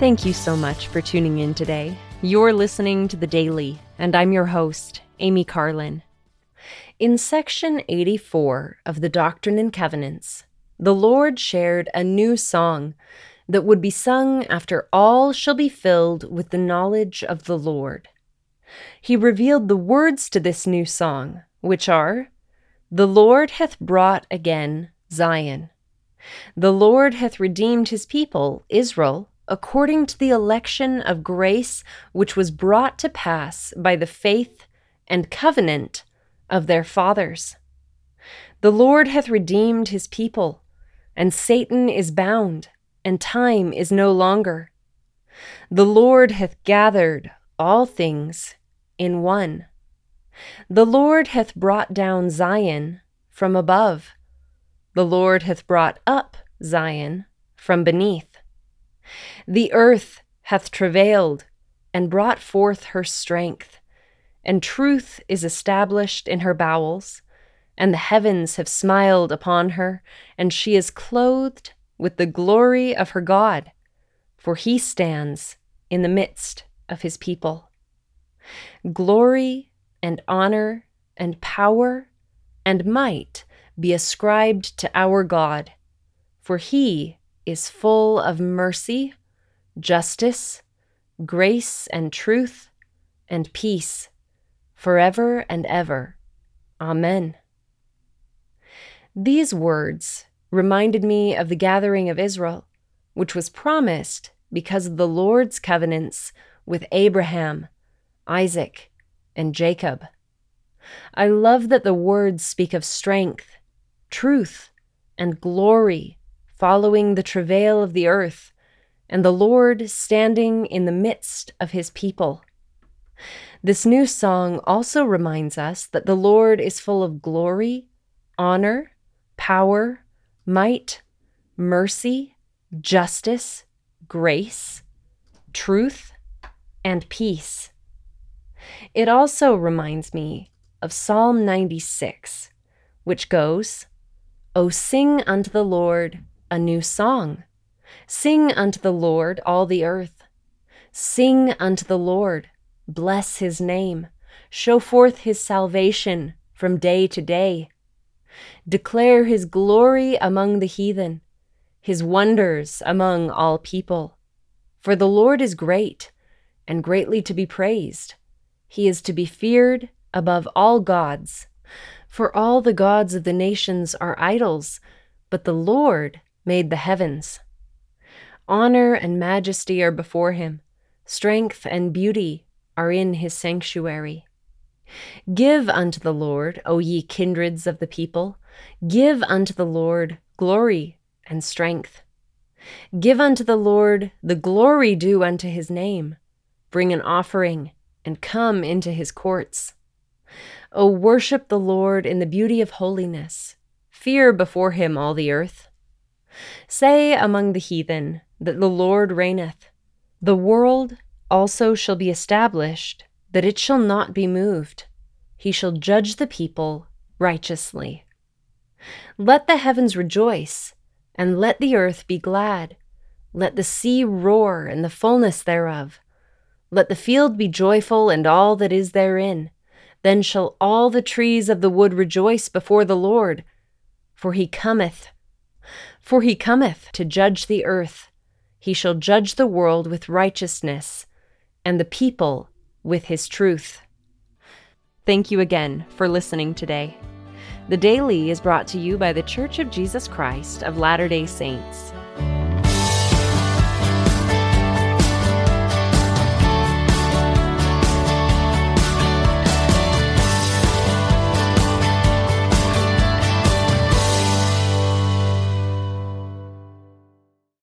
Thank you so much for tuning in today. You're listening to The Daily, and I'm your host, Amy Carlin. In section 84 of the Doctrine and Covenants, the Lord shared a new song that would be sung after all shall be filled with the knowledge of the Lord. He revealed the words to this new song, which are The Lord hath brought again Zion. The Lord hath redeemed his people, Israel, according to the election of grace which was brought to pass by the faith and covenant of their fathers. The Lord hath redeemed his people, and Satan is bound, and time is no longer. The Lord hath gathered all things in one. The Lord hath brought down Zion from above. The Lord hath brought up Zion from beneath. The earth hath travailed and brought forth her strength, and truth is established in her bowels, and the heavens have smiled upon her, and she is clothed with the glory of her God, for he stands in the midst of his people. Glory and honor and power and might be ascribed to our God, for he is full of mercy, justice, grace, and truth, and peace, forever and ever. Amen. These words reminded me of the gathering of Israel, which was promised because of the Lord's covenants with Abraham, Isaac, and Jacob. I love that the words speak of strength, truth, and glory following the travail of the earth, and the Lord standing in the midst of his people. This new song also reminds us that the Lord is full of glory, honor, power, might, mercy, justice, grace, truth, and peace. It also reminds me of Psalm 96, which goes, O sing unto the Lord a new song. Sing unto the Lord, all the earth. Sing unto the Lord, bless his name, show forth his salvation from day to day. Declare his glory among the heathen, his wonders among all people. For the Lord is great and greatly to be praised. He is to be feared above all gods. For all the gods of the nations are idols, but the Lord made the heavens. Honor and majesty are before him, strength and beauty are in his sanctuary. Give unto the Lord, O ye kindreds of the people, give unto the Lord glory and strength. Give unto the Lord the glory due unto his name. Bring an offering and come into his courts. O worship the Lord in the beauty of holiness. Fear before him all the earth. Say among the heathen that the Lord reigneth. The world also shall be established, that it shall not be moved. He shall judge the people righteously. Let the heavens rejoice, and let the earth be glad. Let the sea roar and the fullness thereof. Let the field be joyful and all that is therein. Then shall all the trees of the wood rejoice before the Lord, for he cometh for he cometh to judge the earth. He shall judge the world with righteousness, and the people with his truth. Thank you again for listening today. The Daily is brought to you by The Church of Jesus Christ of Latter day Saints.